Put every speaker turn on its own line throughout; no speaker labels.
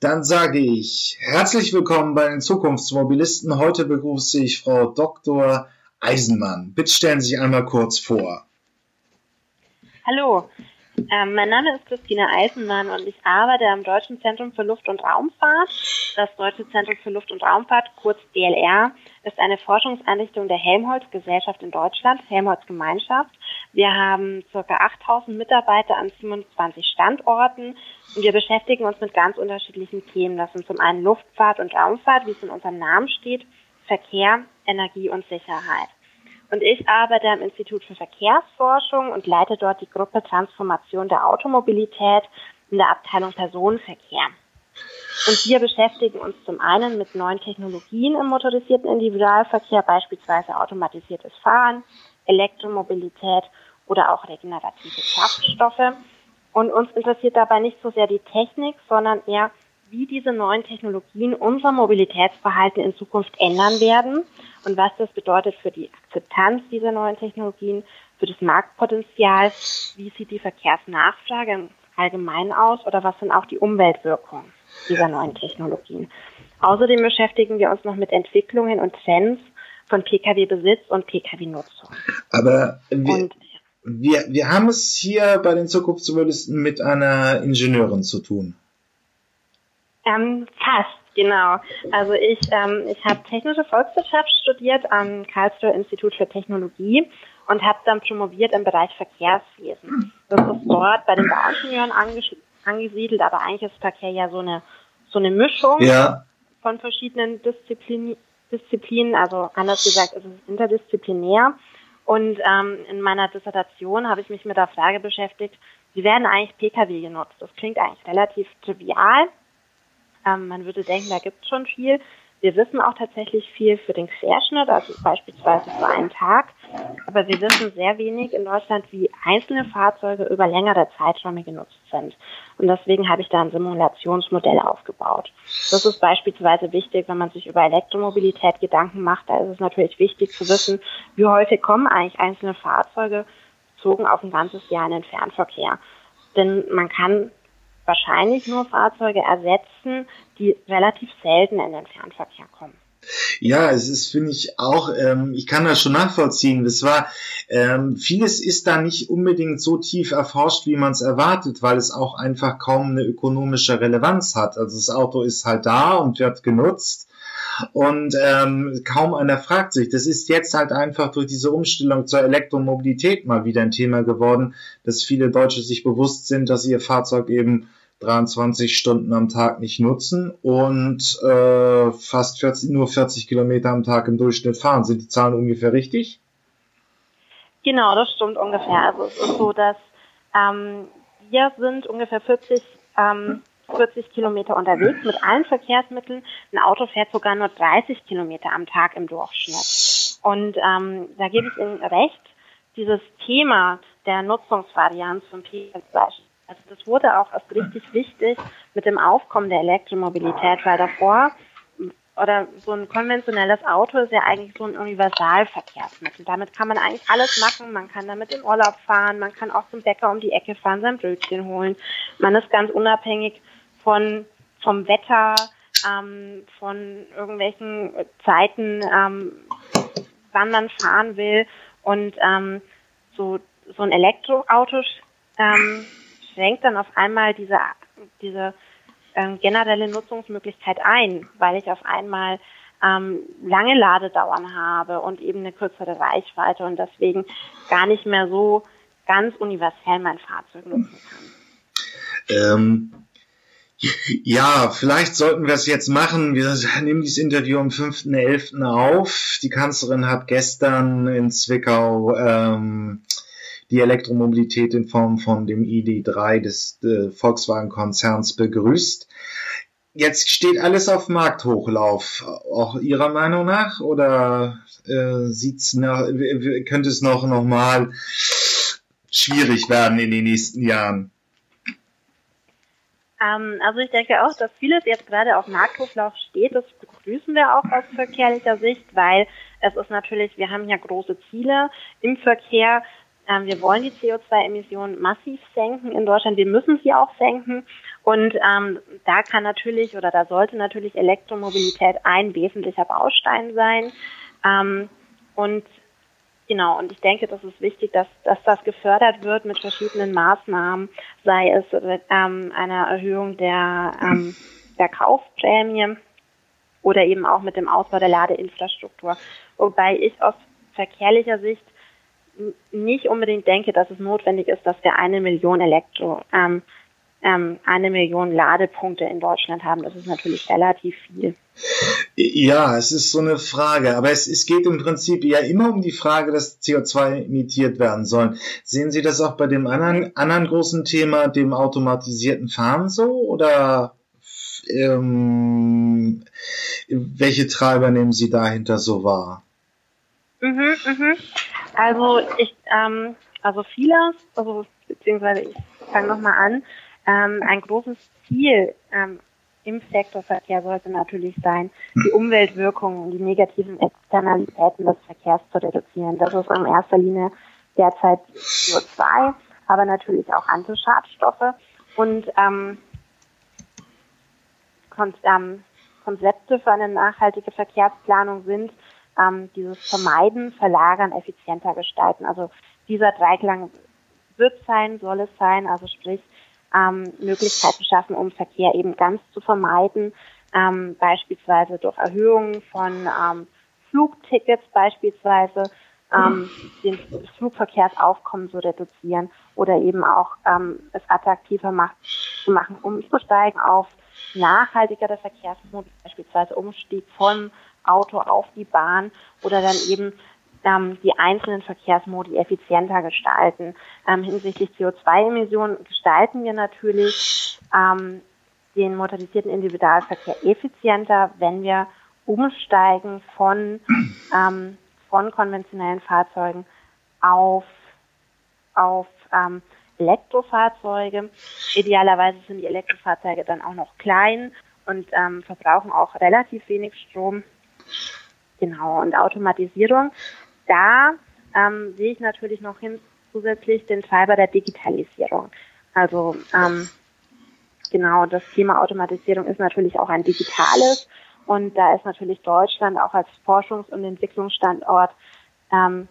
Dann sage ich herzlich willkommen bei den Zukunftsmobilisten. Heute begrüße ich Frau Dr. Eisenmann. Bitte stellen Sie sich einmal kurz vor.
Hallo, ähm, mein Name ist Christina Eisenmann und ich arbeite am Deutschen Zentrum für Luft- und Raumfahrt. Das Deutsche Zentrum für Luft- und Raumfahrt, kurz DLR, ist eine Forschungseinrichtung der Helmholtz Gesellschaft in Deutschland, Helmholtz Gemeinschaft. Wir haben ca. 8000 Mitarbeiter an 27 Standorten und wir beschäftigen uns mit ganz unterschiedlichen Themen. Das sind zum einen Luftfahrt und Raumfahrt, wie es in unserem Namen steht, Verkehr, Energie und Sicherheit. Und ich arbeite am Institut für Verkehrsforschung und leite dort die Gruppe Transformation der Automobilität in der Abteilung Personenverkehr. Und wir beschäftigen uns zum einen mit neuen Technologien im motorisierten Individualverkehr, beispielsweise automatisiertes Fahren, Elektromobilität oder auch regenerative Kraftstoffe. Und uns interessiert dabei nicht so sehr die Technik, sondern eher, wie diese neuen Technologien unser Mobilitätsverhalten in Zukunft ändern werden und was das bedeutet für die Akzeptanz dieser neuen Technologien, für das Marktpotenzial, wie sieht die Verkehrsnachfrage im Allgemeinen aus oder was sind auch die Umweltwirkungen dieser neuen Technologien. Außerdem beschäftigen wir uns noch mit Entwicklungen und Trends von Pkw-Besitz und Pkw-Nutzung.
Aber wir, und, wir, wir haben es hier bei den Zukunftsjournalisten mit einer Ingenieurin zu tun.
Ähm, fast, genau. Also ich, ähm, ich habe technische Volkswirtschaft studiert am Karlsruher Institut für Technologie und habe dann promoviert im Bereich Verkehrswesen. Das ist dort bei den Bauingenieuren angesiedelt, aber eigentlich ist Verkehr ja so eine so eine Mischung ja. von verschiedenen Disziplinen, Disziplinen. Also anders gesagt, es ist interdisziplinär. Und ähm, in meiner Dissertation habe ich mich mit der Frage beschäftigt, wie werden eigentlich Pkw genutzt? Das klingt eigentlich relativ trivial, ähm, man würde denken, da gibt es schon viel. Wir wissen auch tatsächlich viel für den Querschnitt, also beispielsweise für einen Tag. Aber wir wissen sehr wenig in Deutschland, wie einzelne Fahrzeuge über längere Zeiträume genutzt sind. Und deswegen habe ich da ein Simulationsmodell aufgebaut. Das ist beispielsweise wichtig, wenn man sich über Elektromobilität Gedanken macht. Da ist es natürlich wichtig zu wissen, wie häufig kommen eigentlich einzelne Fahrzeuge bezogen auf ein ganzes Jahr in den Fernverkehr. Denn man kann wahrscheinlich nur Fahrzeuge ersetzen, die relativ selten in den Fernverkehr kommen.
Ja, es ist, finde ich, auch, ähm, ich kann das schon nachvollziehen. Das war, ähm, vieles ist da nicht unbedingt so tief erforscht, wie man es erwartet, weil es auch einfach kaum eine ökonomische Relevanz hat. Also das Auto ist halt da und wird genutzt und ähm, kaum einer fragt sich. Das ist jetzt halt einfach durch diese Umstellung zur Elektromobilität mal wieder ein Thema geworden, dass viele Deutsche sich bewusst sind, dass ihr Fahrzeug eben 23 Stunden am Tag nicht nutzen und äh, fast 40, nur 40 Kilometer am Tag im Durchschnitt fahren. Sind die Zahlen ungefähr richtig?
Genau, das stimmt ungefähr. Also es ist so, dass ähm, wir sind ungefähr 40, ähm, 40 Kilometer unterwegs mit allen Verkehrsmitteln. Ein Auto fährt sogar nur 30 Kilometer am Tag im Durchschnitt. Und ähm, da gebe ich Ihnen recht, dieses Thema der Nutzungsvarianz von Pkw also das wurde auch erst richtig wichtig mit dem Aufkommen der Elektromobilität, weil davor oder so ein konventionelles Auto ist ja eigentlich so ein Universalverkehrsmittel. Damit kann man eigentlich alles machen. Man kann damit in Urlaub fahren, man kann auch zum Bäcker um die Ecke fahren, sein Brötchen holen. Man ist ganz unabhängig von vom Wetter, ähm, von irgendwelchen Zeiten, ähm, wann man fahren will. Und ähm, so so ein Elektroauto ähm, schränkt dann auf einmal diese, diese ähm, generelle Nutzungsmöglichkeit ein, weil ich auf einmal ähm, lange Ladedauern habe und eben eine kürzere Reichweite und deswegen gar nicht mehr so ganz universell mein Fahrzeug nutzen kann.
Ähm, ja, vielleicht sollten wir es jetzt machen. Wir nehmen dieses Interview am 5.11. auf. Die Kanzlerin hat gestern in Zwickau ähm, die Elektromobilität in Form von dem ID3 des äh, Volkswagen-Konzerns begrüßt. Jetzt steht alles auf Markthochlauf, auch Ihrer Meinung nach? Oder äh, sieht's nach, könnte es noch, noch mal schwierig werden in den nächsten Jahren?
Ähm, also ich denke auch, dass vieles jetzt gerade auf Markthochlauf steht. Das begrüßen wir auch aus verkehrlicher Sicht, weil es ist natürlich, wir haben ja große Ziele im Verkehr wir wollen die CO2-Emissionen massiv senken in Deutschland. Wir müssen sie auch senken. Und ähm, da kann natürlich oder da sollte natürlich Elektromobilität ein wesentlicher Baustein sein. Ähm, und Genau, und ich denke, das ist wichtig, dass, dass das gefördert wird mit verschiedenen Maßnahmen, sei es ähm, eine Erhöhung der, ähm, der Kaufprämie oder eben auch mit dem Ausbau der Ladeinfrastruktur. Wobei ich aus verkehrlicher Sicht nicht unbedingt denke, dass es notwendig ist, dass wir eine Million Elektro, ähm, ähm, eine Million Ladepunkte in Deutschland haben. Das ist natürlich relativ viel.
Ja, es ist so eine Frage, aber es, es geht im Prinzip ja immer um die Frage, dass CO2 emittiert werden soll. Sehen Sie das auch bei dem anderen, anderen großen Thema, dem automatisierten Fahren so oder ähm, welche Treiber nehmen Sie dahinter so wahr?
Mhm, mhm. Also ich, ähm, also vieles, also beziehungsweise ich fange nochmal an. Ähm, ein großes Ziel ähm, im Sektorverkehr sollte natürlich sein, die Umweltwirkungen, die negativen Externalitäten des Verkehrs zu reduzieren. Das ist in erster Linie derzeit CO2, aber natürlich auch Antischadstoffe und ähm, ähm, Konzepte für eine nachhaltige Verkehrsplanung sind ähm, dieses Vermeiden, Verlagern, effizienter gestalten. Also dieser Dreiklang wird sein, soll es sein, also sprich ähm, Möglichkeiten schaffen, um Verkehr eben ganz zu vermeiden, ähm, beispielsweise durch Erhöhungen von ähm, Flugtickets beispielsweise, ähm, den Flugverkehrsaufkommen zu reduzieren oder eben auch ähm, es attraktiver macht, zu machen, umzusteigen auf nachhaltigere Verkehrsmodi, beispielsweise Umstieg vom Auto auf die Bahn oder dann eben ähm, die einzelnen Verkehrsmodi effizienter gestalten. Ähm, hinsichtlich CO2-Emissionen gestalten wir natürlich ähm, den motorisierten Individualverkehr effizienter, wenn wir umsteigen von, ähm, von konventionellen Fahrzeugen auf, auf ähm, Elektrofahrzeuge. Idealerweise sind die Elektrofahrzeuge dann auch noch klein und ähm, verbrauchen auch relativ wenig Strom. Genau, und Automatisierung da ähm, sehe ich natürlich noch hin zusätzlich den Treiber der Digitalisierung. Also ähm, genau, das Thema Automatisierung ist natürlich auch ein digitales und da ist natürlich Deutschland auch als Forschungs- und Entwicklungsstandort ähm,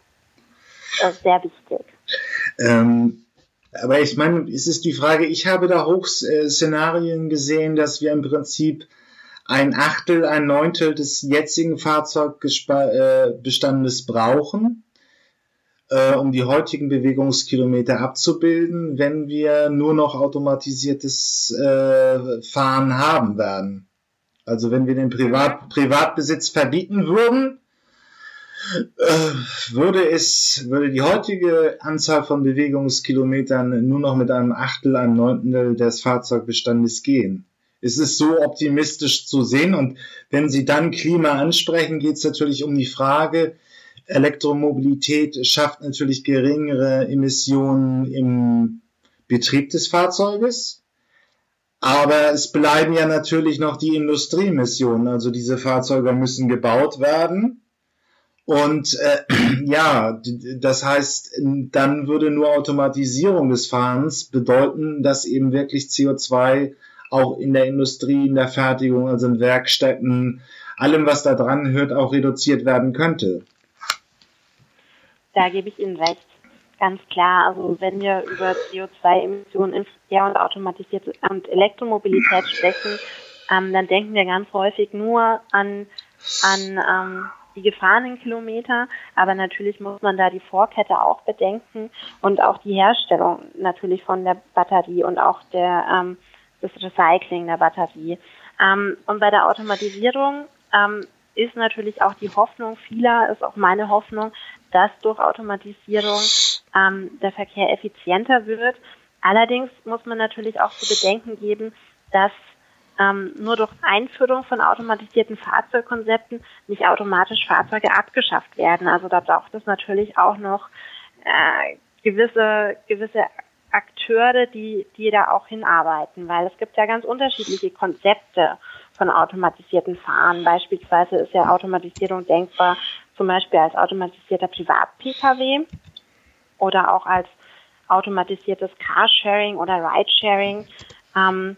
äh, sehr wichtig.
Ähm, aber ich meine, es ist die Frage, ich habe da Hochszenarien gesehen, dass wir im Prinzip ein Achtel, ein Neuntel des jetzigen Fahrzeugbestandes brauchen, äh, um die heutigen Bewegungskilometer abzubilden, wenn wir nur noch automatisiertes äh, Fahren haben werden. Also wenn wir den Privat Privatbesitz verbieten würden, äh, würde es, würde die heutige Anzahl von Bewegungskilometern nur noch mit einem Achtel, einem Neuntel des Fahrzeugbestandes gehen es ist so optimistisch zu sehen. Und wenn Sie dann Klima ansprechen, geht es natürlich um die Frage, Elektromobilität schafft natürlich geringere Emissionen im Betrieb des Fahrzeuges. Aber es bleiben ja natürlich noch die Industrieemissionen. Also diese Fahrzeuge müssen gebaut werden. Und äh, ja, das heißt, dann würde nur Automatisierung des Fahrens bedeuten, dass eben wirklich CO2 auch in der Industrie, in der Fertigung, also in Werkstätten, allem, was da dran hört, auch reduziert werden könnte.
Da gebe ich Ihnen recht. Ganz klar. Also wenn wir über CO2-Emissionen im Verkehr und automatisierte und Elektromobilität sprechen, ähm, dann denken wir ganz häufig nur an, an ähm, die gefahrenen Kilometer, aber natürlich muss man da die Vorkette auch bedenken und auch die Herstellung natürlich von der Batterie und auch der ähm, das Recycling der Batterie. Ähm, und bei der Automatisierung ähm, ist natürlich auch die Hoffnung vieler, ist auch meine Hoffnung, dass durch Automatisierung ähm, der Verkehr effizienter wird. Allerdings muss man natürlich auch zu bedenken geben, dass ähm, nur durch Einführung von automatisierten Fahrzeugkonzepten nicht automatisch Fahrzeuge abgeschafft werden. Also da braucht es natürlich auch noch äh, gewisse, gewisse Akteure, die, die da auch hinarbeiten, weil es gibt ja ganz unterschiedliche Konzepte von automatisierten Fahren. Beispielsweise ist ja Automatisierung denkbar, zum Beispiel als automatisierter Privat-Pkw. oder auch als automatisiertes Carsharing oder Ridesharing, ähm,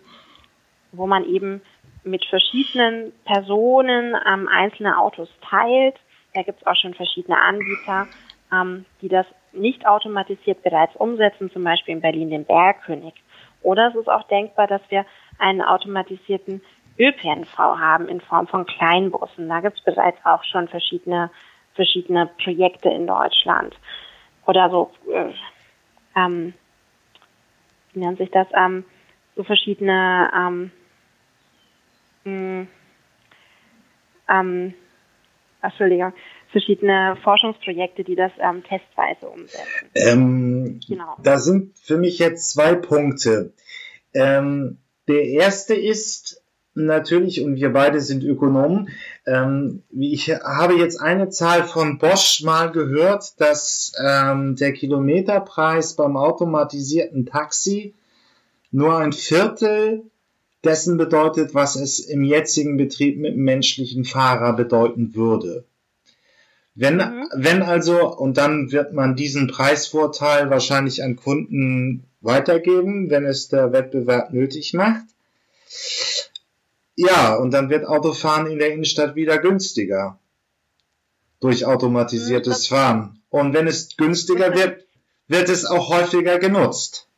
wo man eben mit verschiedenen Personen ähm, einzelne Autos teilt. Da gibt es auch schon verschiedene Anbieter, ähm, die das nicht automatisiert bereits umsetzen, zum Beispiel in Berlin den Bergkönig. Oder es ist auch denkbar, dass wir einen automatisierten ÖPNV haben in Form von Kleinbussen. Da gibt es bereits auch schon verschiedene, verschiedene Projekte in Deutschland. Oder so, äh, ähm, wie nennt sich das, ähm, so verschiedene ähm, mh, ähm, Entschuldigung, verschiedene Forschungsprojekte, die das ähm, testweise umsetzen.
Ähm, genau. Da sind für mich jetzt zwei Punkte. Ähm, der erste ist natürlich, und wir beide sind Ökonomen, ähm, ich habe jetzt eine Zahl von Bosch mal gehört, dass ähm, der Kilometerpreis beim automatisierten Taxi nur ein Viertel dessen bedeutet, was es im jetzigen Betrieb mit menschlichen Fahrer bedeuten würde. Wenn, mhm. wenn also, und dann wird man diesen Preisvorteil wahrscheinlich an Kunden weitergeben, wenn es der Wettbewerb nötig macht. Ja, und dann wird Autofahren in der Innenstadt wieder günstiger. Durch automatisiertes mhm, Fahren. Und wenn es günstiger wird, wird es auch häufiger genutzt.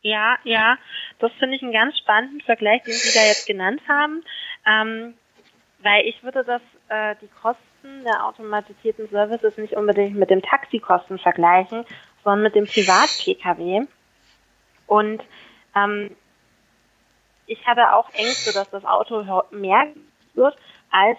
Ja, ja, das finde ich einen ganz spannenden Vergleich, den Sie da jetzt genannt haben, ähm, weil ich würde das äh, die Kosten der automatisierten Services nicht unbedingt mit dem Taxikosten vergleichen, sondern mit dem Privat-Pkw. Und ähm, ich habe auch Ängste, dass das Auto mehr wird als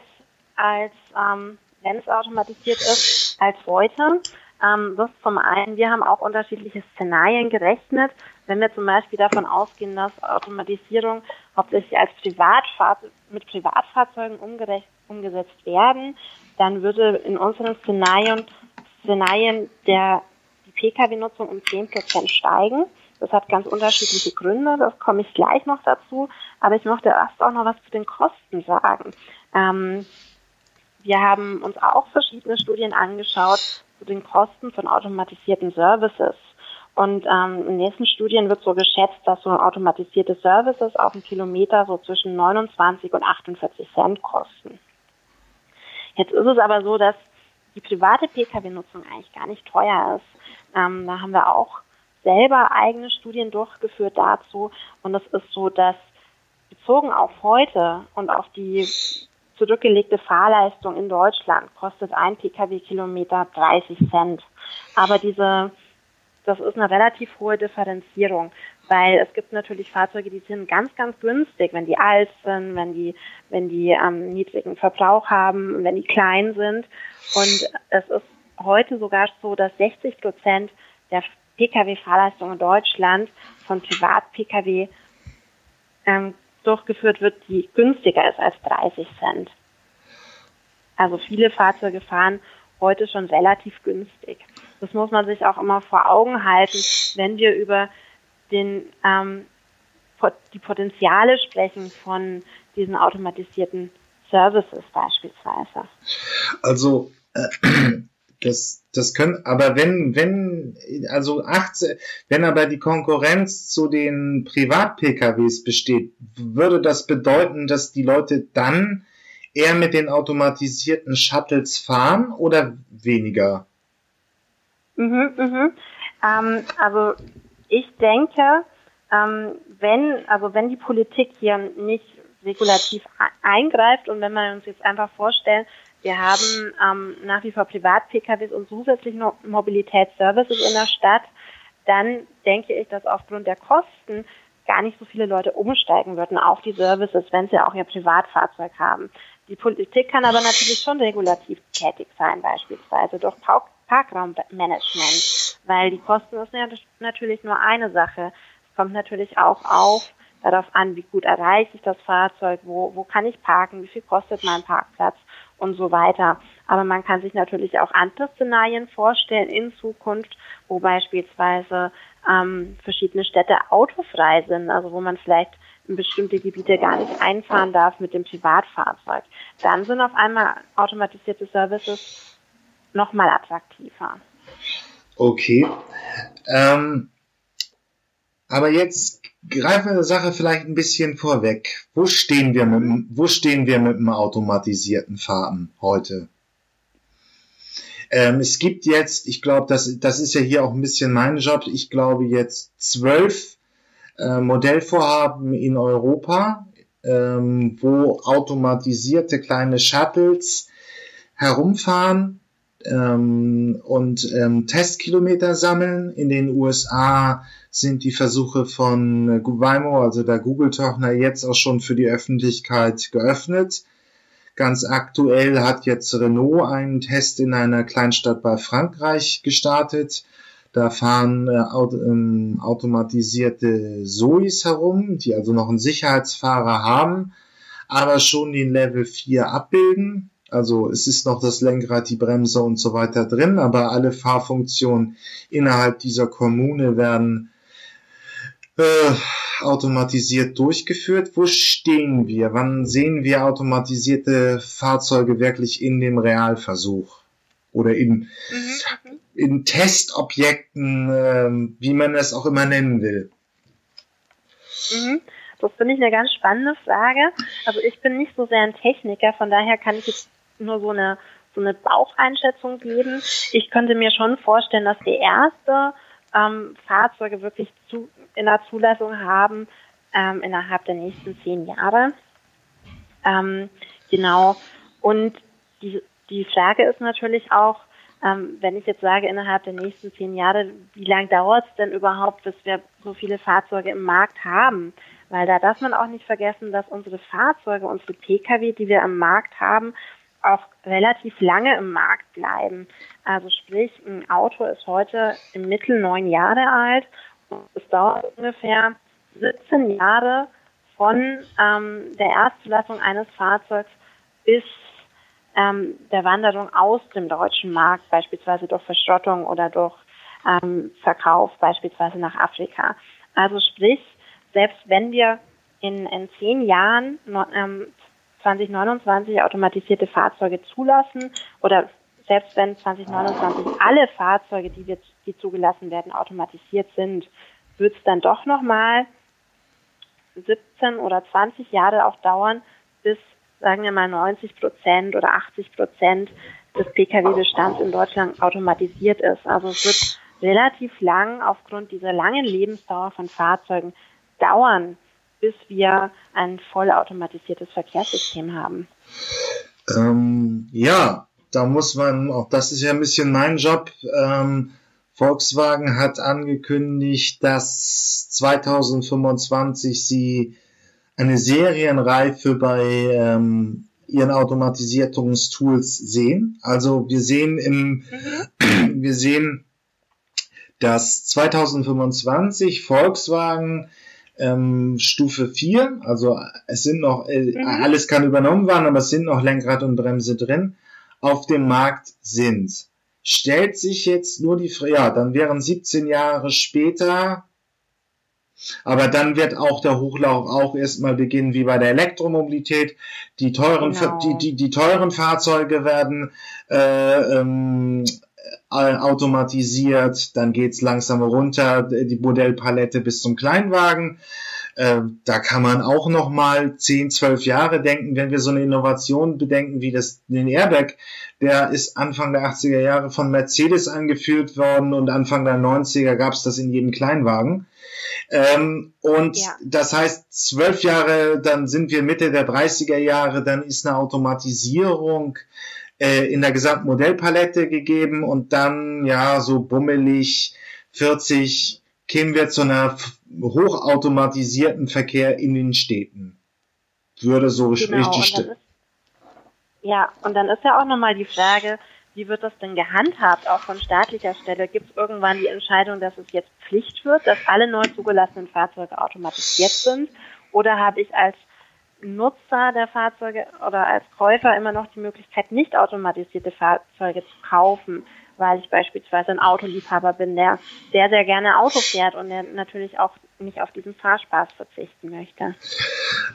als ähm, wenn es automatisiert ist als heute. Ähm, das zum einen, wir haben auch unterschiedliche Szenarien gerechnet. Wenn wir zum Beispiel davon ausgehen, dass Automatisierung hauptsächlich als Privatfahrzeug, mit Privatfahrzeugen umgesetzt werden, dann würde in unseren Szenarien, Szenarien der, die Pkw-Nutzung um 10% steigen. Das hat ganz unterschiedliche Gründe, das komme ich gleich noch dazu. Aber ich möchte erst auch noch was zu den Kosten sagen. Ähm, wir haben uns auch verschiedene Studien angeschaut zu den Kosten von automatisierten Services. Und ähm, in nächsten Studien wird so geschätzt, dass so automatisierte Services auf einen Kilometer so zwischen 29 und 48 Cent kosten. Jetzt ist es aber so, dass die private Pkw-Nutzung eigentlich gar nicht teuer ist. Ähm, da haben wir auch selber eigene Studien durchgeführt dazu. Und es ist so, dass bezogen auf heute und auf die zurückgelegte Fahrleistung in Deutschland kostet ein Pkw-Kilometer 30 Cent. Aber diese das ist eine relativ hohe Differenzierung, weil es gibt natürlich Fahrzeuge, die sind ganz, ganz günstig, wenn die alt sind, wenn die, wenn die ähm, niedrigen Verbrauch haben, wenn die klein sind. Und es ist heute sogar so, dass 60 Prozent der Pkw-Fahrleistung in Deutschland von Privat-Pkw ähm, durchgeführt wird, die günstiger ist als 30 Cent. Also viele Fahrzeuge fahren heute schon relativ günstig. Das muss man sich auch immer vor Augen halten, wenn wir über den, ähm, die Potenziale sprechen von diesen automatisierten Services beispielsweise.
Also äh, das, das können, aber wenn, wenn, also 18, wenn aber die Konkurrenz zu den Privat-PKWs besteht, würde das bedeuten, dass die Leute dann eher mit den automatisierten Shuttles fahren oder weniger?
Mhm, mhm. Ähm, also ich denke, ähm, wenn, also wenn die Politik hier nicht regulativ eingreift und wenn wir uns jetzt einfach vorstellen, wir haben ähm, nach wie vor Privat-PKWs und zusätzlich noch Mobilitätsservices in der Stadt, dann denke ich, dass aufgrund der Kosten gar nicht so viele Leute umsteigen würden auf die Services, wenn sie auch ihr Privatfahrzeug haben. Die Politik kann aber natürlich schon regulativ tätig sein, beispielsweise durch Parkraummanagement, weil die Kosten ist ja natürlich nur eine Sache. Es kommt natürlich auch auf darauf an, wie gut erreiche ich das Fahrzeug, wo, wo kann ich parken, wie viel kostet mein Parkplatz und so weiter. Aber man kann sich natürlich auch andere Szenarien vorstellen in Zukunft, wo beispielsweise ähm, verschiedene Städte autofrei sind, also wo man vielleicht in bestimmte Gebiete gar nicht einfahren darf mit dem Privatfahrzeug. Dann sind auf einmal automatisierte Services nochmal attraktiver.
Okay. Ähm, aber jetzt greifen wir der Sache vielleicht ein bisschen vorweg. Wo stehen wir mit, wo stehen wir mit dem automatisierten Fahren heute? Ähm, es gibt jetzt, ich glaube, das, das ist ja hier auch ein bisschen mein Job, ich glaube jetzt zwölf äh, Modellvorhaben in Europa, ähm, wo automatisierte kleine Shuttles herumfahren ähm, und ähm, Testkilometer sammeln. In den USA sind die Versuche von Waymo, also der Google-Tochter, jetzt auch schon für die Öffentlichkeit geöffnet. Ganz aktuell hat jetzt Renault einen Test in einer Kleinstadt bei Frankreich gestartet. Da fahren äh, ähm, automatisierte Zois herum, die also noch einen Sicherheitsfahrer haben, aber schon den Level 4 abbilden. Also es ist noch das Lenkrad, die Bremse und so weiter drin, aber alle Fahrfunktionen innerhalb dieser Kommune werden äh, automatisiert durchgeführt. Wo stehen wir? Wann sehen wir automatisierte Fahrzeuge wirklich in dem Realversuch? Oder in, mhm. in Testobjekten, äh, wie man es auch immer nennen will?
Mhm. Das finde ich eine ganz spannende Frage. Also ich bin nicht so sehr ein Techniker, von daher kann ich jetzt nur so eine, so eine Baucheinschätzung geben. Ich könnte mir schon vorstellen, dass die erste ähm, Fahrzeuge wirklich zu, in der Zulassung haben ähm, innerhalb der nächsten zehn Jahre. Ähm, genau. Und die, die Frage ist natürlich auch, ähm, wenn ich jetzt sage, innerhalb der nächsten zehn Jahre, wie lange dauert es denn überhaupt, bis wir so viele Fahrzeuge im Markt haben? Weil da darf man auch nicht vergessen, dass unsere Fahrzeuge, unsere Pkw, die wir im Markt haben, auch relativ lange im Markt bleiben. Also sprich, ein Auto ist heute im Mittel neun Jahre alt und es dauert ungefähr 17 Jahre von ähm, der Erstzulassung eines Fahrzeugs bis ähm, der Wanderung aus dem deutschen Markt, beispielsweise durch Verschrottung oder durch ähm, Verkauf, beispielsweise nach Afrika. Also sprich, selbst wenn wir in, in zehn Jahren ähm, 2029 automatisierte Fahrzeuge zulassen oder selbst wenn 2029 alle Fahrzeuge, die, wir, die zugelassen werden, automatisiert sind, wird es dann doch nochmal 17 oder 20 Jahre auch dauern, bis, sagen wir mal, 90 Prozent oder 80 Prozent des Pkw-Bestands in Deutschland automatisiert ist. Also es wird relativ lang aufgrund dieser langen Lebensdauer von Fahrzeugen dauern, bis wir ein vollautomatisiertes Verkehrssystem haben?
Ähm, ja, da muss man, auch das ist ja ein bisschen mein Job, ähm, Volkswagen hat angekündigt, dass 2025 sie eine Serienreife bei ähm, ihren Automatisierungstools sehen. Also wir sehen im, mhm. wir sehen, dass 2025 Volkswagen ähm, Stufe 4, also es sind noch, äh, mhm. alles kann übernommen werden, aber es sind noch Lenkrad und Bremse drin, auf dem Markt sind. Stellt sich jetzt nur die, ja, dann wären 17 Jahre später, aber dann wird auch der Hochlauf auch erstmal beginnen wie bei der Elektromobilität. Die teuren, genau. die, die, die teuren Fahrzeuge werden äh, ähm, automatisiert, dann geht's langsam runter, die Modellpalette bis zum Kleinwagen. Äh, da kann man auch noch mal 10, 12 Jahre denken, wenn wir so eine Innovation bedenken wie das, den Airbag. Der ist Anfang der 80er Jahre von Mercedes eingeführt worden und Anfang der 90er gab's das in jedem Kleinwagen. Ähm, und ja. das heißt, zwölf Jahre, dann sind wir Mitte der 30er Jahre, dann ist eine Automatisierung äh, in der gesamten Modellpalette gegeben und dann, ja, so bummelig 40 kämen wir zu einer hochautomatisierten Verkehr in den Städten. Würde so genau, richtig stimmen.
Ja, und dann ist ja auch nochmal die Frage, wie wird das denn gehandhabt, auch von staatlicher Stelle? Gibt es irgendwann die Entscheidung, dass es jetzt Pflicht wird, dass alle neu zugelassenen Fahrzeuge automatisiert sind? Oder habe ich als Nutzer der Fahrzeuge oder als Käufer immer noch die Möglichkeit, nicht automatisierte Fahrzeuge zu kaufen, weil ich beispielsweise ein Autoliebhaber bin, der sehr, sehr gerne Auto fährt und der natürlich auch nicht auf diesen Fahrspaß verzichten möchte.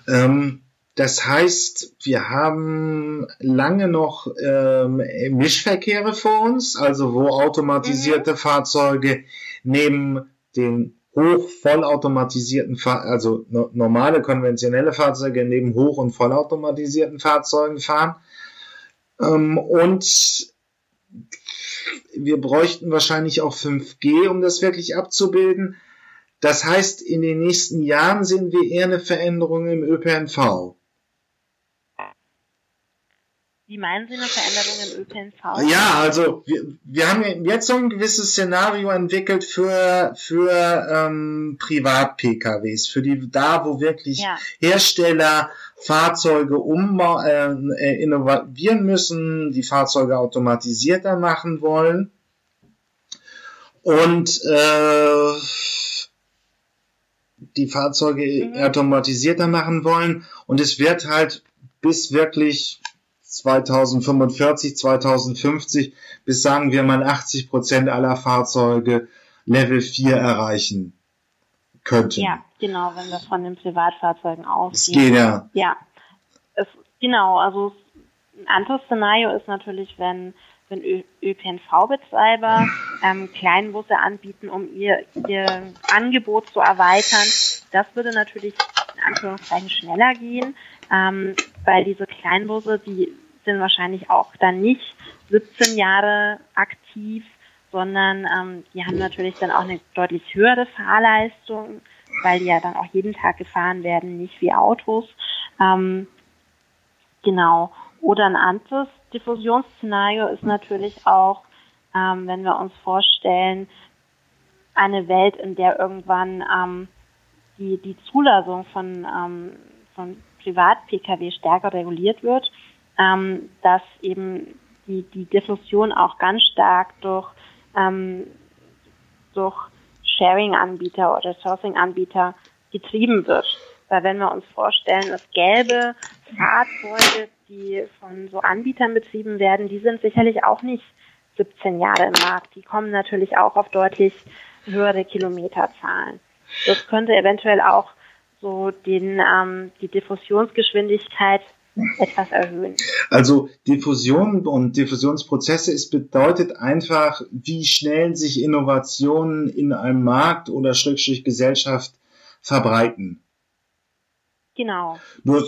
Ähm, Das heißt, wir haben lange noch ähm, Mischverkehre vor uns, also wo automatisierte mhm. Fahrzeuge neben den hoch vollautomatisierten, also normale konventionelle Fahrzeuge neben hoch- und vollautomatisierten Fahrzeugen fahren. Ähm, und wir bräuchten wahrscheinlich auch 5G, um das wirklich abzubilden. Das heißt, in den nächsten Jahren sehen wir eher eine Veränderung im ÖPNV.
Wie meinen Sie eine Veränderung im ÖPNV?
Ja, also wir, wir haben jetzt so ein gewisses Szenario entwickelt für, für ähm, Privat-PKWs, für die da, wo wirklich ja. Hersteller Fahrzeuge um äh, äh, innovieren müssen, die Fahrzeuge automatisierter machen wollen. Und äh, die Fahrzeuge mhm. automatisierter machen wollen. Und es wird halt bis wirklich 2045, 2050 bis sagen wir mal 80 Prozent aller Fahrzeuge Level 4 erreichen könnten.
Ja, genau, wenn wir von den Privatfahrzeugen ausgehen.
Es geht ja.
Ja, es, genau, also ein anderes Szenario ist natürlich, wenn wenn ÖPNV-Betreiber ähm, Kleinbusse anbieten, um ihr, ihr Angebot zu erweitern. Das würde natürlich Anführungszeichen schneller gehen, ähm, weil diese Kleinbusse, die sind wahrscheinlich auch dann nicht 17 Jahre aktiv, sondern ähm, die haben natürlich dann auch eine deutlich höhere Fahrleistung, weil die ja dann auch jeden Tag gefahren werden, nicht wie Autos. Ähm, genau. Oder ein anderes Diffusionsszenario ist natürlich auch, ähm, wenn wir uns vorstellen, eine Welt, in der irgendwann ähm, die, die Zulassung von, ähm, von Privat-Pkw stärker reguliert wird, ähm, dass eben die, die Diffusion auch ganz stark durch, ähm, durch Sharing-Anbieter oder Sourcing-Anbieter getrieben wird. Weil wenn wir uns vorstellen, dass gelbe Fahrzeuge, die von so Anbietern betrieben werden, die sind sicherlich auch nicht 17 Jahre im Markt. Die kommen natürlich auch auf deutlich höhere Kilometerzahlen. Das könnte eventuell auch so den, ähm, die Diffusionsgeschwindigkeit etwas erhöhen.
Also Diffusion und Diffusionsprozesse ist bedeutet einfach, wie schnell sich Innovationen in einem Markt oder Schrägstrich Gesellschaft verbreiten.
Genau.
Nur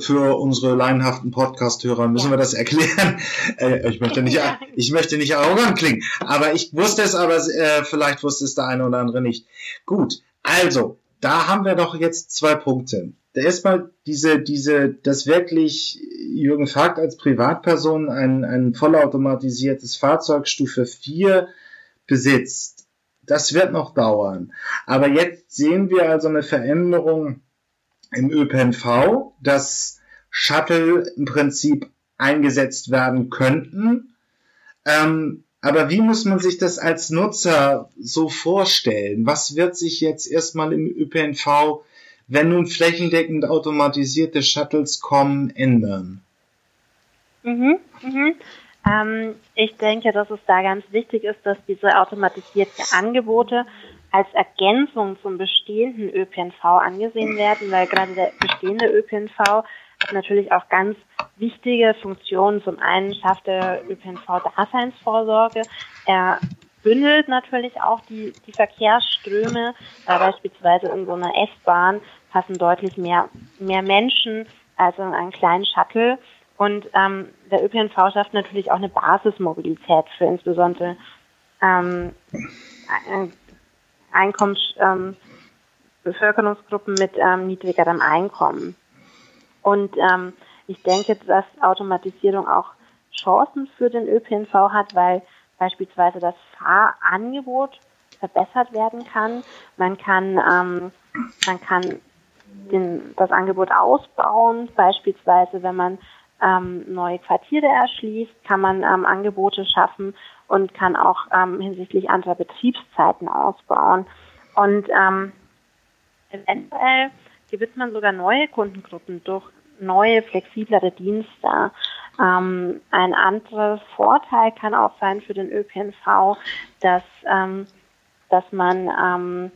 für unsere laienhaften Podcast-Hörer müssen ja. wir das erklären. Äh, ich möchte nicht, ich möchte nicht arrogant klingen, aber ich wusste es, aber äh, vielleicht wusste es der eine oder andere nicht. Gut, also da haben wir doch jetzt zwei Punkte. Erstmal diese, diese, das wirklich Jürgen Fagt als Privatperson ein, ein vollautomatisiertes Fahrzeug Stufe 4 besitzt. Das wird noch dauern. Aber jetzt sehen wir also eine Veränderung im ÖPNV, dass Shuttle im Prinzip eingesetzt werden könnten. Ähm, aber wie muss man sich das als Nutzer so vorstellen? Was wird sich jetzt erstmal im ÖPNV, wenn nun flächendeckend automatisierte Shuttles kommen, ändern?
Mhm, mhm. Ähm, ich denke, dass es da ganz wichtig ist, dass diese automatisierten Angebote als Ergänzung zum bestehenden ÖPNV angesehen werden, weil gerade der bestehende ÖPNV natürlich auch ganz wichtige Funktionen. Zum einen schafft der ÖPNV Daseinsvorsorge. Er bündelt natürlich auch die, die Verkehrsströme. Äh, beispielsweise in so einer S-Bahn passen deutlich mehr, mehr Menschen als in einen kleinen Shuttle. Und ähm, der ÖPNV schafft natürlich auch eine Basismobilität für insbesondere ähm, Einkommens, ähm, Bevölkerungsgruppen mit ähm, niedrigerem Einkommen. Und ähm, ich denke, dass Automatisierung auch Chancen für den ÖPNV hat, weil beispielsweise das Fahrangebot verbessert werden kann. Man kann, ähm, man kann den, das Angebot ausbauen, beispielsweise wenn man ähm, neue Quartiere erschließt, kann man ähm, Angebote schaffen und kann auch ähm, hinsichtlich anderer Betriebszeiten ausbauen. Und ähm, eventuell gewinnt man sogar neue Kundengruppen durch neue, flexiblere Dienste. Ähm, ein anderer Vorteil kann auch sein für den ÖPNV, dass, ähm, dass man ähm,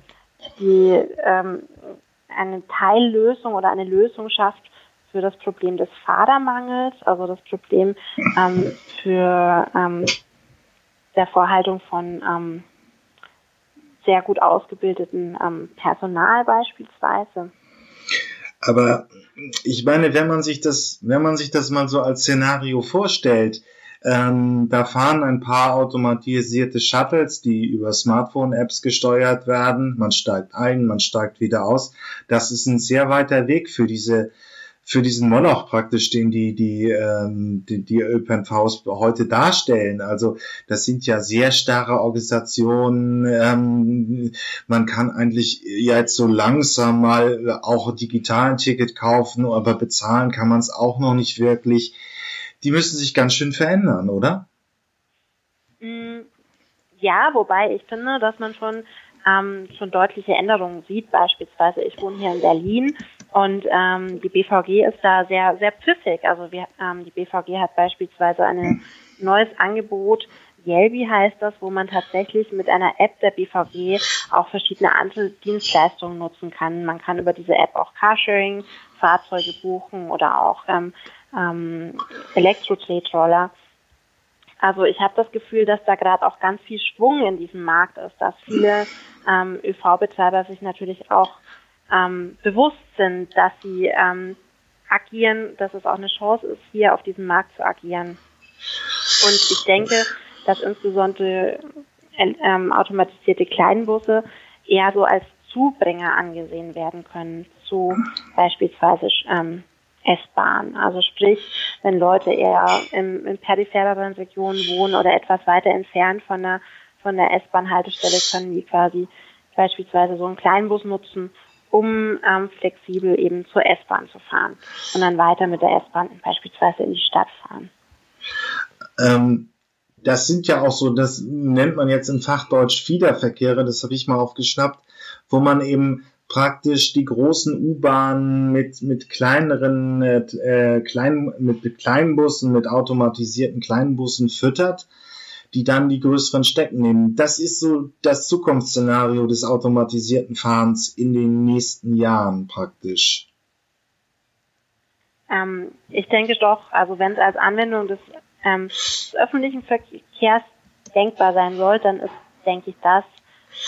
die, ähm, eine Teillösung oder eine Lösung schafft für das Problem des Fahrermangels, also das Problem ähm, für ähm, der Vorhaltung von sehr gut ausgebildeten Personal beispielsweise.
Aber ich meine, wenn man sich das, wenn man sich das mal so als Szenario vorstellt, ähm, da fahren ein paar automatisierte Shuttles, die über Smartphone-Apps gesteuert werden. Man steigt ein, man steigt wieder aus. Das ist ein sehr weiter Weg für diese für diesen Moloch praktisch, den die, die, ähm, die, die ÖPNVs heute darstellen. Also das sind ja sehr starre Organisationen. Ähm, man kann eigentlich ja jetzt so langsam mal auch digital ein Ticket kaufen, aber bezahlen kann man es auch noch nicht wirklich. Die müssen sich ganz schön verändern, oder?
Mm, ja, wobei ich finde, dass man schon ähm, schon deutliche Änderungen sieht. Beispielsweise, ich wohne hier in Berlin und ähm, die BVG ist da sehr, sehr pfiffig. Also wir, ähm, die BVG hat beispielsweise ein neues Angebot, Yelby heißt das, wo man tatsächlich mit einer App der BVG auch verschiedene andere Dienstleistungen nutzen kann. Man kann über diese App auch Carsharing, Fahrzeuge buchen oder auch ähm, ähm, Elektro-Tretroller. Also ich habe das Gefühl, dass da gerade auch ganz viel Schwung in diesem Markt ist, dass viele ähm, ÖV-Betreiber sich natürlich auch ähm, bewusst sind, dass sie ähm, agieren, dass es auch eine Chance ist, hier auf diesem Markt zu agieren. Und ich denke, dass insbesondere ähm, automatisierte Kleinbusse eher so als Zubringer angesehen werden können zu beispielsweise ähm, S-Bahn. Also sprich, wenn Leute eher im, in periphereren Regionen wohnen oder etwas weiter entfernt von der von der S-Bahn-Haltestelle können die quasi beispielsweise so einen Kleinbus nutzen, um ähm, flexibel eben zur S-Bahn zu fahren und dann weiter mit der S-Bahn beispielsweise in die Stadt fahren.
Ähm, das sind ja auch so, das nennt man jetzt in Fachdeutsch Fiederverkehre, das habe ich mal aufgeschnappt, wo man eben praktisch die großen U-Bahnen mit mit kleineren äh, kleinen mit kleinen Bussen mit automatisierten kleinen Bussen füttert die dann die größeren Stecken nehmen. Das ist so das Zukunftsszenario des automatisierten Fahrens in den nächsten Jahren praktisch.
Ähm, ich denke doch, also wenn es als Anwendung des, ähm, des öffentlichen Verkehrs denkbar sein soll, dann ist, denke ich, das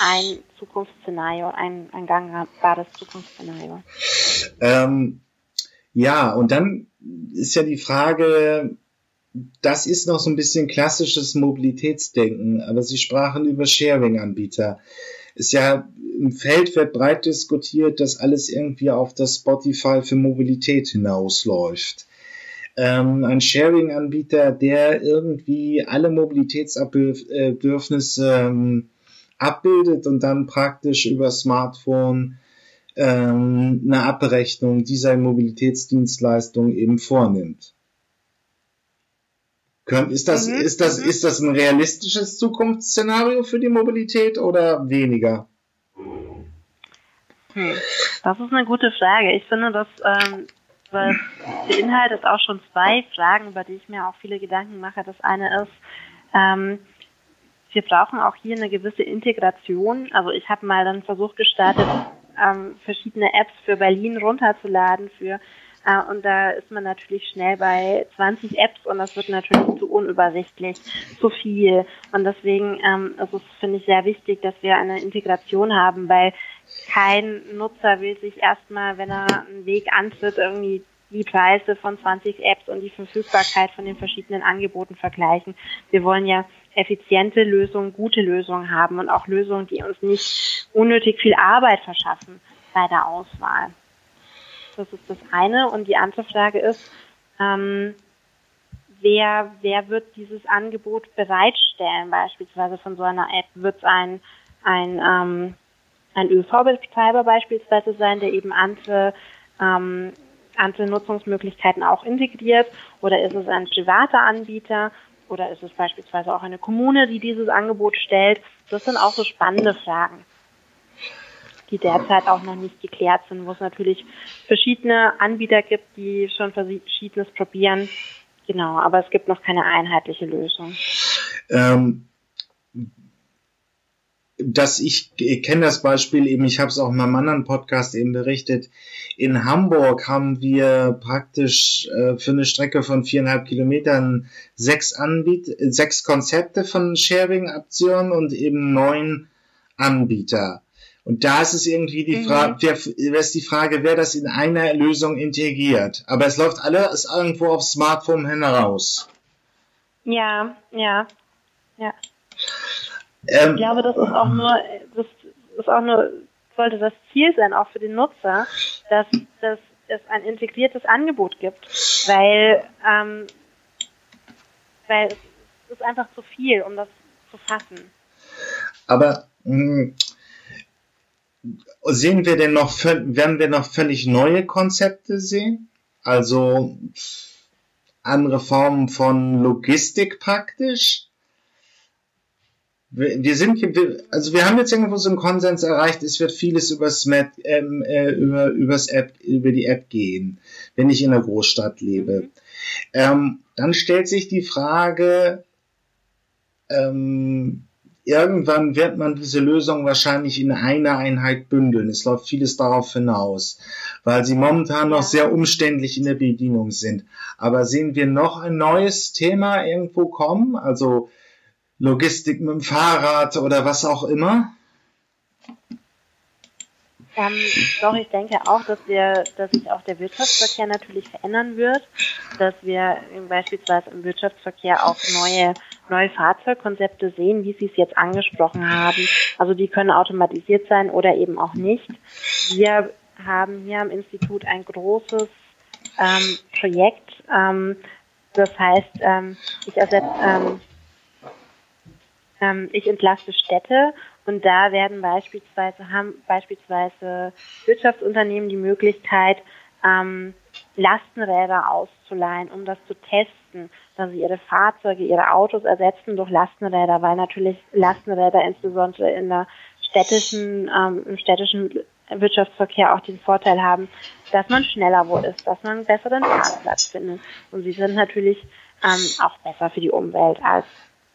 ein Zukunftsszenario, ein, ein gangbares Zukunftsszenario.
Ähm, ja, und dann ist ja die Frage, das ist noch so ein bisschen klassisches Mobilitätsdenken, aber Sie sprachen über Sharing-Anbieter. Ist ja im Feld wird breit diskutiert, dass alles irgendwie auf das Spotify für Mobilität hinausläuft. Ähm, ein Sharing-Anbieter, der irgendwie alle Mobilitätsbedürfnisse ähm, abbildet und dann praktisch über Smartphone ähm, eine Abrechnung dieser Mobilitätsdienstleistung eben vornimmt. Ist das, mhm. ist das, mhm. ist das ein realistisches Zukunftsszenario für die Mobilität oder weniger?
Hm. Das ist eine gute Frage. Ich finde, das ähm, was beinhaltet auch schon zwei Fragen, über die ich mir auch viele Gedanken mache. Das eine ist, ähm, wir brauchen auch hier eine gewisse Integration. Also ich habe mal dann Versuch gestartet, ähm, verschiedene Apps für Berlin runterzuladen für und da ist man natürlich schnell bei 20 Apps und das wird natürlich zu unübersichtlich, zu viel. Und deswegen ähm, ist es, finde ich, sehr wichtig, dass wir eine Integration haben, weil kein Nutzer will sich erstmal, wenn er einen Weg antritt, irgendwie die Preise von 20 Apps und die Verfügbarkeit von den verschiedenen Angeboten vergleichen. Wir wollen ja effiziente Lösungen, gute Lösungen haben und auch Lösungen, die uns nicht unnötig viel Arbeit verschaffen bei der Auswahl. Das ist das eine. Und die andere Frage ist, ähm, wer, wer wird dieses Angebot bereitstellen, beispielsweise von so einer App? Wird es ein, ein, ähm, ein ÖV-Betreiber beispielsweise sein, der eben andere, ähm, andere Nutzungsmöglichkeiten auch integriert? Oder ist es ein privater Anbieter? Oder ist es beispielsweise auch eine Kommune, die dieses Angebot stellt? Das sind auch so spannende Fragen die derzeit auch noch nicht geklärt sind, wo es natürlich verschiedene Anbieter gibt, die schon verschiedenes probieren. Genau, aber es gibt noch keine einheitliche Lösung.
Ähm, dass ich, ich kenne das Beispiel eben, ich habe es auch in meinem anderen Podcast eben berichtet. In Hamburg haben wir praktisch äh, für eine Strecke von viereinhalb Kilometern sechs Anbiet sechs Konzepte von Sharing-Aktionen und eben neun Anbieter. Und da ist es irgendwie die mhm. Frage, wer, wer ist die Frage, wer das in einer Lösung integriert. Aber es läuft alles irgendwo aufs Smartphone hinaus.
Ja, ja, ja. Ähm, ich glaube, das ist auch nur, das ist auch nur, sollte das Ziel sein, auch für den Nutzer, dass, dass es ein integriertes Angebot gibt, weil, ähm, weil es ist einfach zu viel, um das zu fassen.
Aber mh, hm, sehen wir denn noch, werden wir noch völlig neue Konzepte sehen? Also andere Formen von Logistik praktisch? wir sind, also wir haben jetzt irgendwo so einen Konsens erreicht, es wird vieles übers Met, ähm, äh, über, übers App, über die App gehen, wenn ich in einer Großstadt lebe. Mhm. Ähm, dann stellt sich die Frage, ähm, irgendwann wird man diese Lösung wahrscheinlich in einer Einheit bündeln. Es läuft vieles darauf hinaus, weil sie momentan noch sehr umständlich in der Bedienung sind. Aber sehen wir noch ein neues Thema irgendwo kommen? Also Logistik mit dem Fahrrad oder was auch immer?
Ähm, doch, ich denke auch, dass wir, dass sich auch der Wirtschaftsverkehr natürlich verändern wird, dass wir beispielsweise im Wirtschaftsverkehr auch neue, neue Fahrzeugkonzepte sehen, wie Sie es jetzt angesprochen haben. Also die können automatisiert sein oder eben auch nicht. Wir haben hier am Institut ein großes ähm, Projekt. Ähm, das heißt, ähm, ich ersetze ähm, ähm, ich entlaste Städte und da werden beispielsweise, haben beispielsweise Wirtschaftsunternehmen die Möglichkeit, ähm, Lastenräder auszuleihen, um das zu testen, dass sie ihre Fahrzeuge, ihre Autos ersetzen durch Lastenräder, weil natürlich Lastenräder insbesondere in der städtischen, ähm, im städtischen Wirtschaftsverkehr auch den Vorteil haben, dass man schneller wo ist, dass man einen besseren Parkplatz findet. Und sie sind natürlich ähm, auch besser für die Umwelt als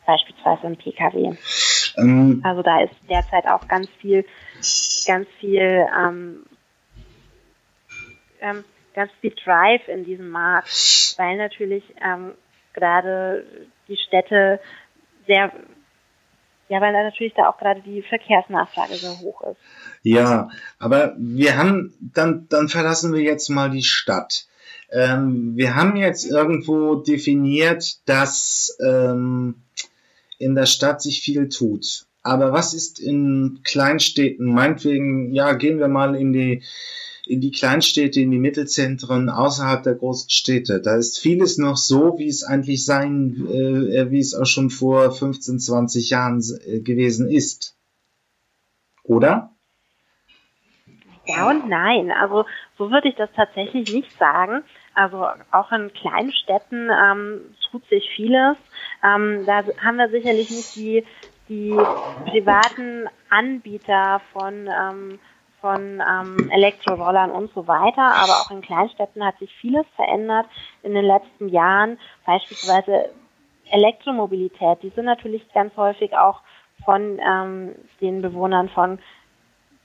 beispielsweise im Pkw. Ähm, also da ist derzeit auch ganz viel, ganz viel, ähm, ähm, ganz viel Drive in diesem Markt, weil natürlich ähm, gerade die Städte sehr, ja, weil natürlich da auch gerade die Verkehrsnachfrage so hoch ist.
Ja, aber wir haben, dann, dann verlassen wir jetzt mal die Stadt. Ähm, wir haben jetzt irgendwo definiert, dass ähm, in der Stadt sich viel tut. Aber was ist in Kleinstädten? Meinetwegen, ja, gehen wir mal in die, in die Kleinstädte, in die Mittelzentren außerhalb der großen Städte. Da ist vieles noch so, wie es eigentlich sein, äh, wie es auch schon vor 15, 20 Jahren äh, gewesen ist. Oder?
Ja und nein. Also so würde ich das tatsächlich nicht sagen. Also auch in kleinen Städten ähm, tut sich vieles. Ähm, da haben wir sicherlich nicht die, die privaten Anbieter von, ähm, von ähm, Elektrorollern und so weiter, aber auch in Kleinstädten hat sich vieles verändert in den letzten Jahren. Beispielsweise Elektromobilität, die sind natürlich ganz häufig auch von ähm, den Bewohnern von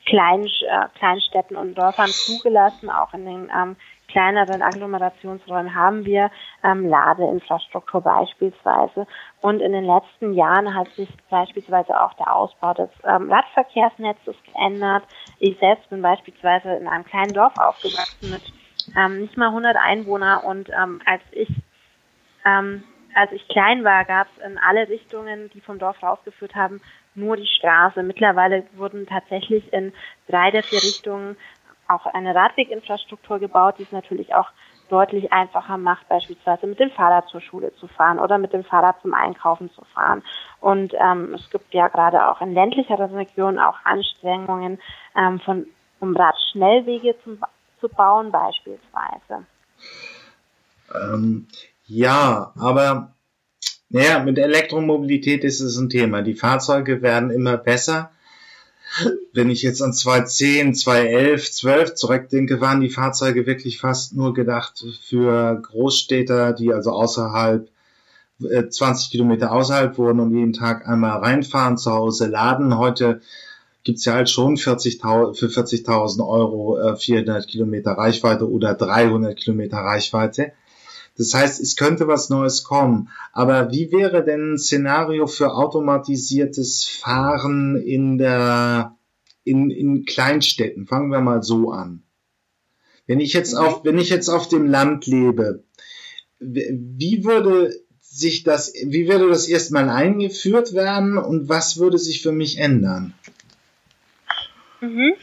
äh, Kleinstädten und Dörfern zugelassen, auch in den ähm, kleineren Agglomerationsräumen haben wir ähm, Ladeinfrastruktur beispielsweise. Und in den letzten Jahren hat sich beispielsweise auch der Ausbau des ähm, Radverkehrsnetzes geändert. Ich selbst bin beispielsweise in einem kleinen Dorf aufgewachsen mit ähm, nicht mal 100 Einwohner und ähm, als ich ähm, als ich klein war, gab es in alle Richtungen, die vom Dorf rausgeführt haben, nur die Straße. Mittlerweile wurden tatsächlich in drei der vier Richtungen auch eine Radweginfrastruktur gebaut, die es natürlich auch deutlich einfacher macht, beispielsweise mit dem Fahrrad zur Schule zu fahren oder mit dem Fahrrad zum Einkaufen zu fahren. Und ähm, es gibt ja gerade auch in ländlicheren Regionen auch Anstrengungen, ähm, von, um Radschnellwege zu, zu bauen beispielsweise.
Ähm, ja, aber naja, mit Elektromobilität ist es ein Thema. Die Fahrzeuge werden immer besser wenn ich jetzt an 2010, 2011, 12 zurückdenke, waren die Fahrzeuge wirklich fast nur gedacht für Großstädter, die also außerhalb 20 Kilometer außerhalb wohnen und jeden Tag einmal reinfahren, zu Hause laden. Heute gibt's ja halt schon 40 für 40.000 Euro äh, 400 Kilometer Reichweite oder 300 Kilometer Reichweite. Das heißt, es könnte was Neues kommen. Aber wie wäre denn ein Szenario für automatisiertes Fahren in der, in, in Kleinstädten? Fangen wir mal so an. Wenn ich jetzt auf, wenn ich jetzt auf dem Land lebe, wie würde sich das, wie würde das erstmal eingeführt werden und was würde sich für mich ändern?
Mhm.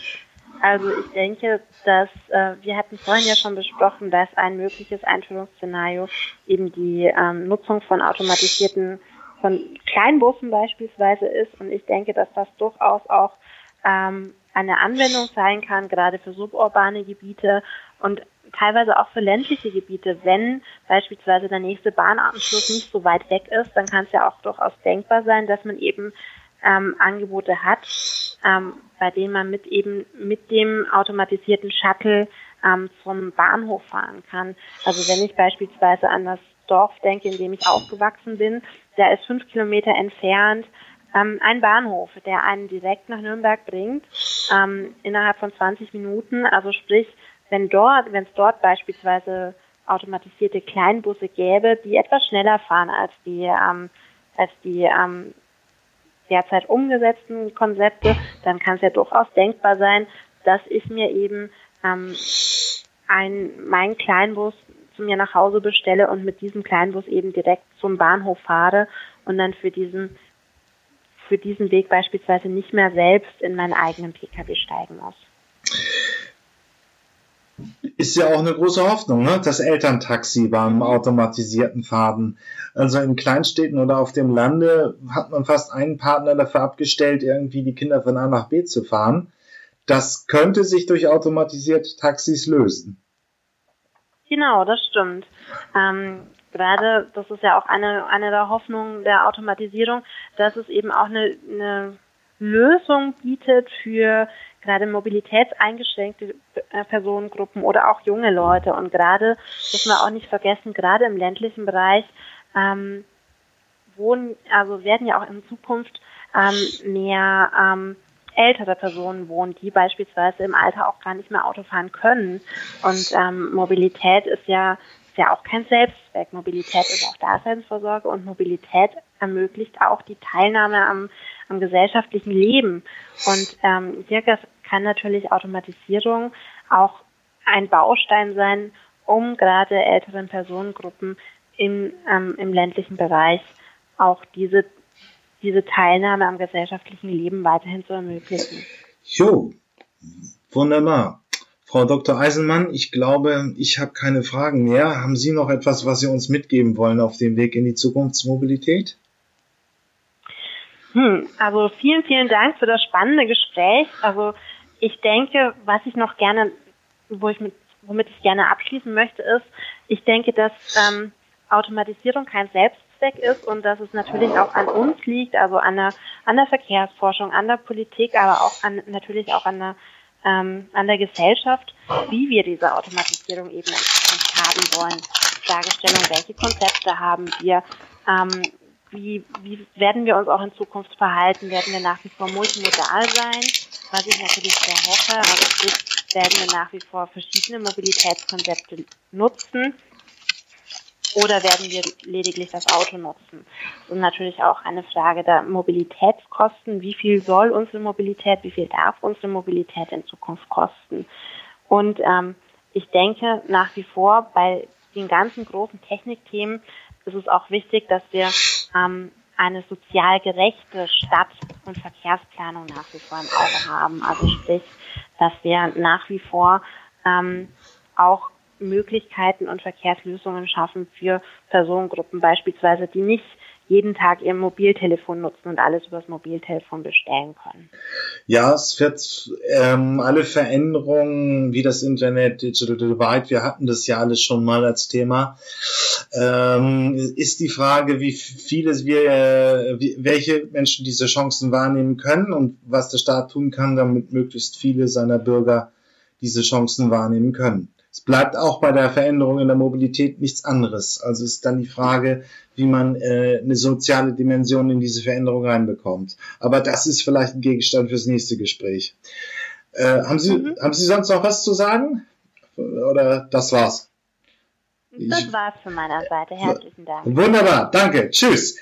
Also ich denke, dass äh, wir hatten vorhin ja schon besprochen, dass ein mögliches Einführungsszenario eben die ähm, Nutzung von automatisierten, von Kleinbussen beispielsweise ist. Und ich denke, dass das durchaus auch ähm, eine Anwendung sein kann, gerade für suburbane Gebiete und teilweise auch für ländliche Gebiete. Wenn beispielsweise der nächste Bahnanschluss nicht so weit weg ist, dann kann es ja auch durchaus denkbar sein, dass man eben ähm, Angebote hat, ähm, bei denen man mit eben mit dem automatisierten Shuttle ähm, zum Bahnhof fahren kann. Also wenn ich beispielsweise an das Dorf denke, in dem ich aufgewachsen bin, da ist fünf Kilometer entfernt ähm, ein Bahnhof, der einen direkt nach Nürnberg bringt, ähm, innerhalb von 20 Minuten. Also sprich, wenn dort, wenn es dort beispielsweise automatisierte Kleinbusse gäbe, die etwas schneller fahren als die ähm, als die ähm, derzeit umgesetzten Konzepte, dann kann es ja durchaus denkbar sein, dass ich mir eben ähm, ein, meinen Kleinbus zu mir nach Hause bestelle und mit diesem Kleinbus eben direkt zum Bahnhof fahre und dann für diesen für diesen Weg beispielsweise nicht mehr selbst in meinen eigenen Pkw steigen muss
ist ja auch eine große Hoffnung, ne? das Elterntaxi beim automatisierten Fahren. Also in Kleinstädten oder auf dem Lande hat man fast einen Partner dafür abgestellt, irgendwie die Kinder von A nach B zu fahren. Das könnte sich durch automatisierte Taxis lösen.
Genau, das stimmt. Ähm, gerade, das ist ja auch eine, eine der Hoffnungen der Automatisierung, dass es eben auch eine, eine Lösung bietet für gerade mobilitätseingeschränkte äh, Personengruppen oder auch junge Leute. Und gerade, muss man auch nicht vergessen, gerade im ländlichen Bereich ähm, wohnen, also werden ja auch in Zukunft ähm, mehr ähm, ältere Personen wohnen, die beispielsweise im Alter auch gar nicht mehr Auto fahren können. Und ähm, Mobilität ist ja ist ja auch kein Selbstzweck. Mobilität ist auch Daseinsvorsorge und Mobilität ermöglicht auch die Teilnahme am, am gesellschaftlichen Leben. Und ähm, hier kann natürlich Automatisierung auch ein Baustein sein, um gerade älteren Personengruppen im, ähm, im ländlichen Bereich auch diese, diese Teilnahme am gesellschaftlichen Leben weiterhin zu ermöglichen.
Jo, wunderbar. Frau Dr. Eisenmann, ich glaube, ich habe keine Fragen mehr. Haben Sie noch etwas, was Sie uns mitgeben wollen auf dem Weg in die Zukunftsmobilität?
Hm, also vielen, vielen Dank für das spannende Gespräch. Also ich denke, was ich noch gerne, wo ich mit, womit ich gerne abschließen möchte, ist, ich denke, dass ähm, Automatisierung kein Selbstzweck ist und dass es natürlich auch an uns liegt, also an der, an der Verkehrsforschung, an der Politik, aber auch an, natürlich auch an der, ähm, an der Gesellschaft, wie wir diese Automatisierung eben haben wollen. Fragestellung, welche Konzepte haben wir, ähm, wie, wie werden wir uns auch in Zukunft verhalten? Werden wir nach wie vor multimodal sein? was ich natürlich sehr hoffe, aber sprich, werden wir nach wie vor verschiedene Mobilitätskonzepte nutzen oder werden wir lediglich das Auto nutzen? Und natürlich auch eine Frage der Mobilitätskosten. Wie viel soll unsere Mobilität, wie viel darf unsere Mobilität in Zukunft kosten? Und ähm, ich denke nach wie vor bei den ganzen großen Technikthemen ist es auch wichtig, dass wir ähm, eine sozial gerechte Stadt- und Verkehrsplanung nach wie vor im Auge haben. Also sprich, dass wir nach wie vor ähm, auch Möglichkeiten und Verkehrslösungen schaffen für Personengruppen beispielsweise, die nicht jeden Tag ihr Mobiltelefon nutzen und alles übers Mobiltelefon bestellen können.
Ja, es wird ähm, alle Veränderungen wie das Internet, Digital Divide, wir hatten das ja alles schon mal als Thema. Ähm, ist die Frage, wie viele wir, äh, wie, welche Menschen diese Chancen wahrnehmen können und was der Staat tun kann, damit möglichst viele seiner Bürger diese Chancen wahrnehmen können. Es bleibt auch bei der Veränderung in der Mobilität nichts anderes. Also ist dann die Frage, wie man äh, eine soziale Dimension in diese Veränderung reinbekommt. Aber das ist vielleicht ein Gegenstand fürs nächste Gespräch. Äh, haben, Sie, mhm. haben Sie sonst noch was zu sagen? Oder das war's?
Das war's von meiner Seite. Herzlichen Dank.
Wunderbar, danke. Tschüss.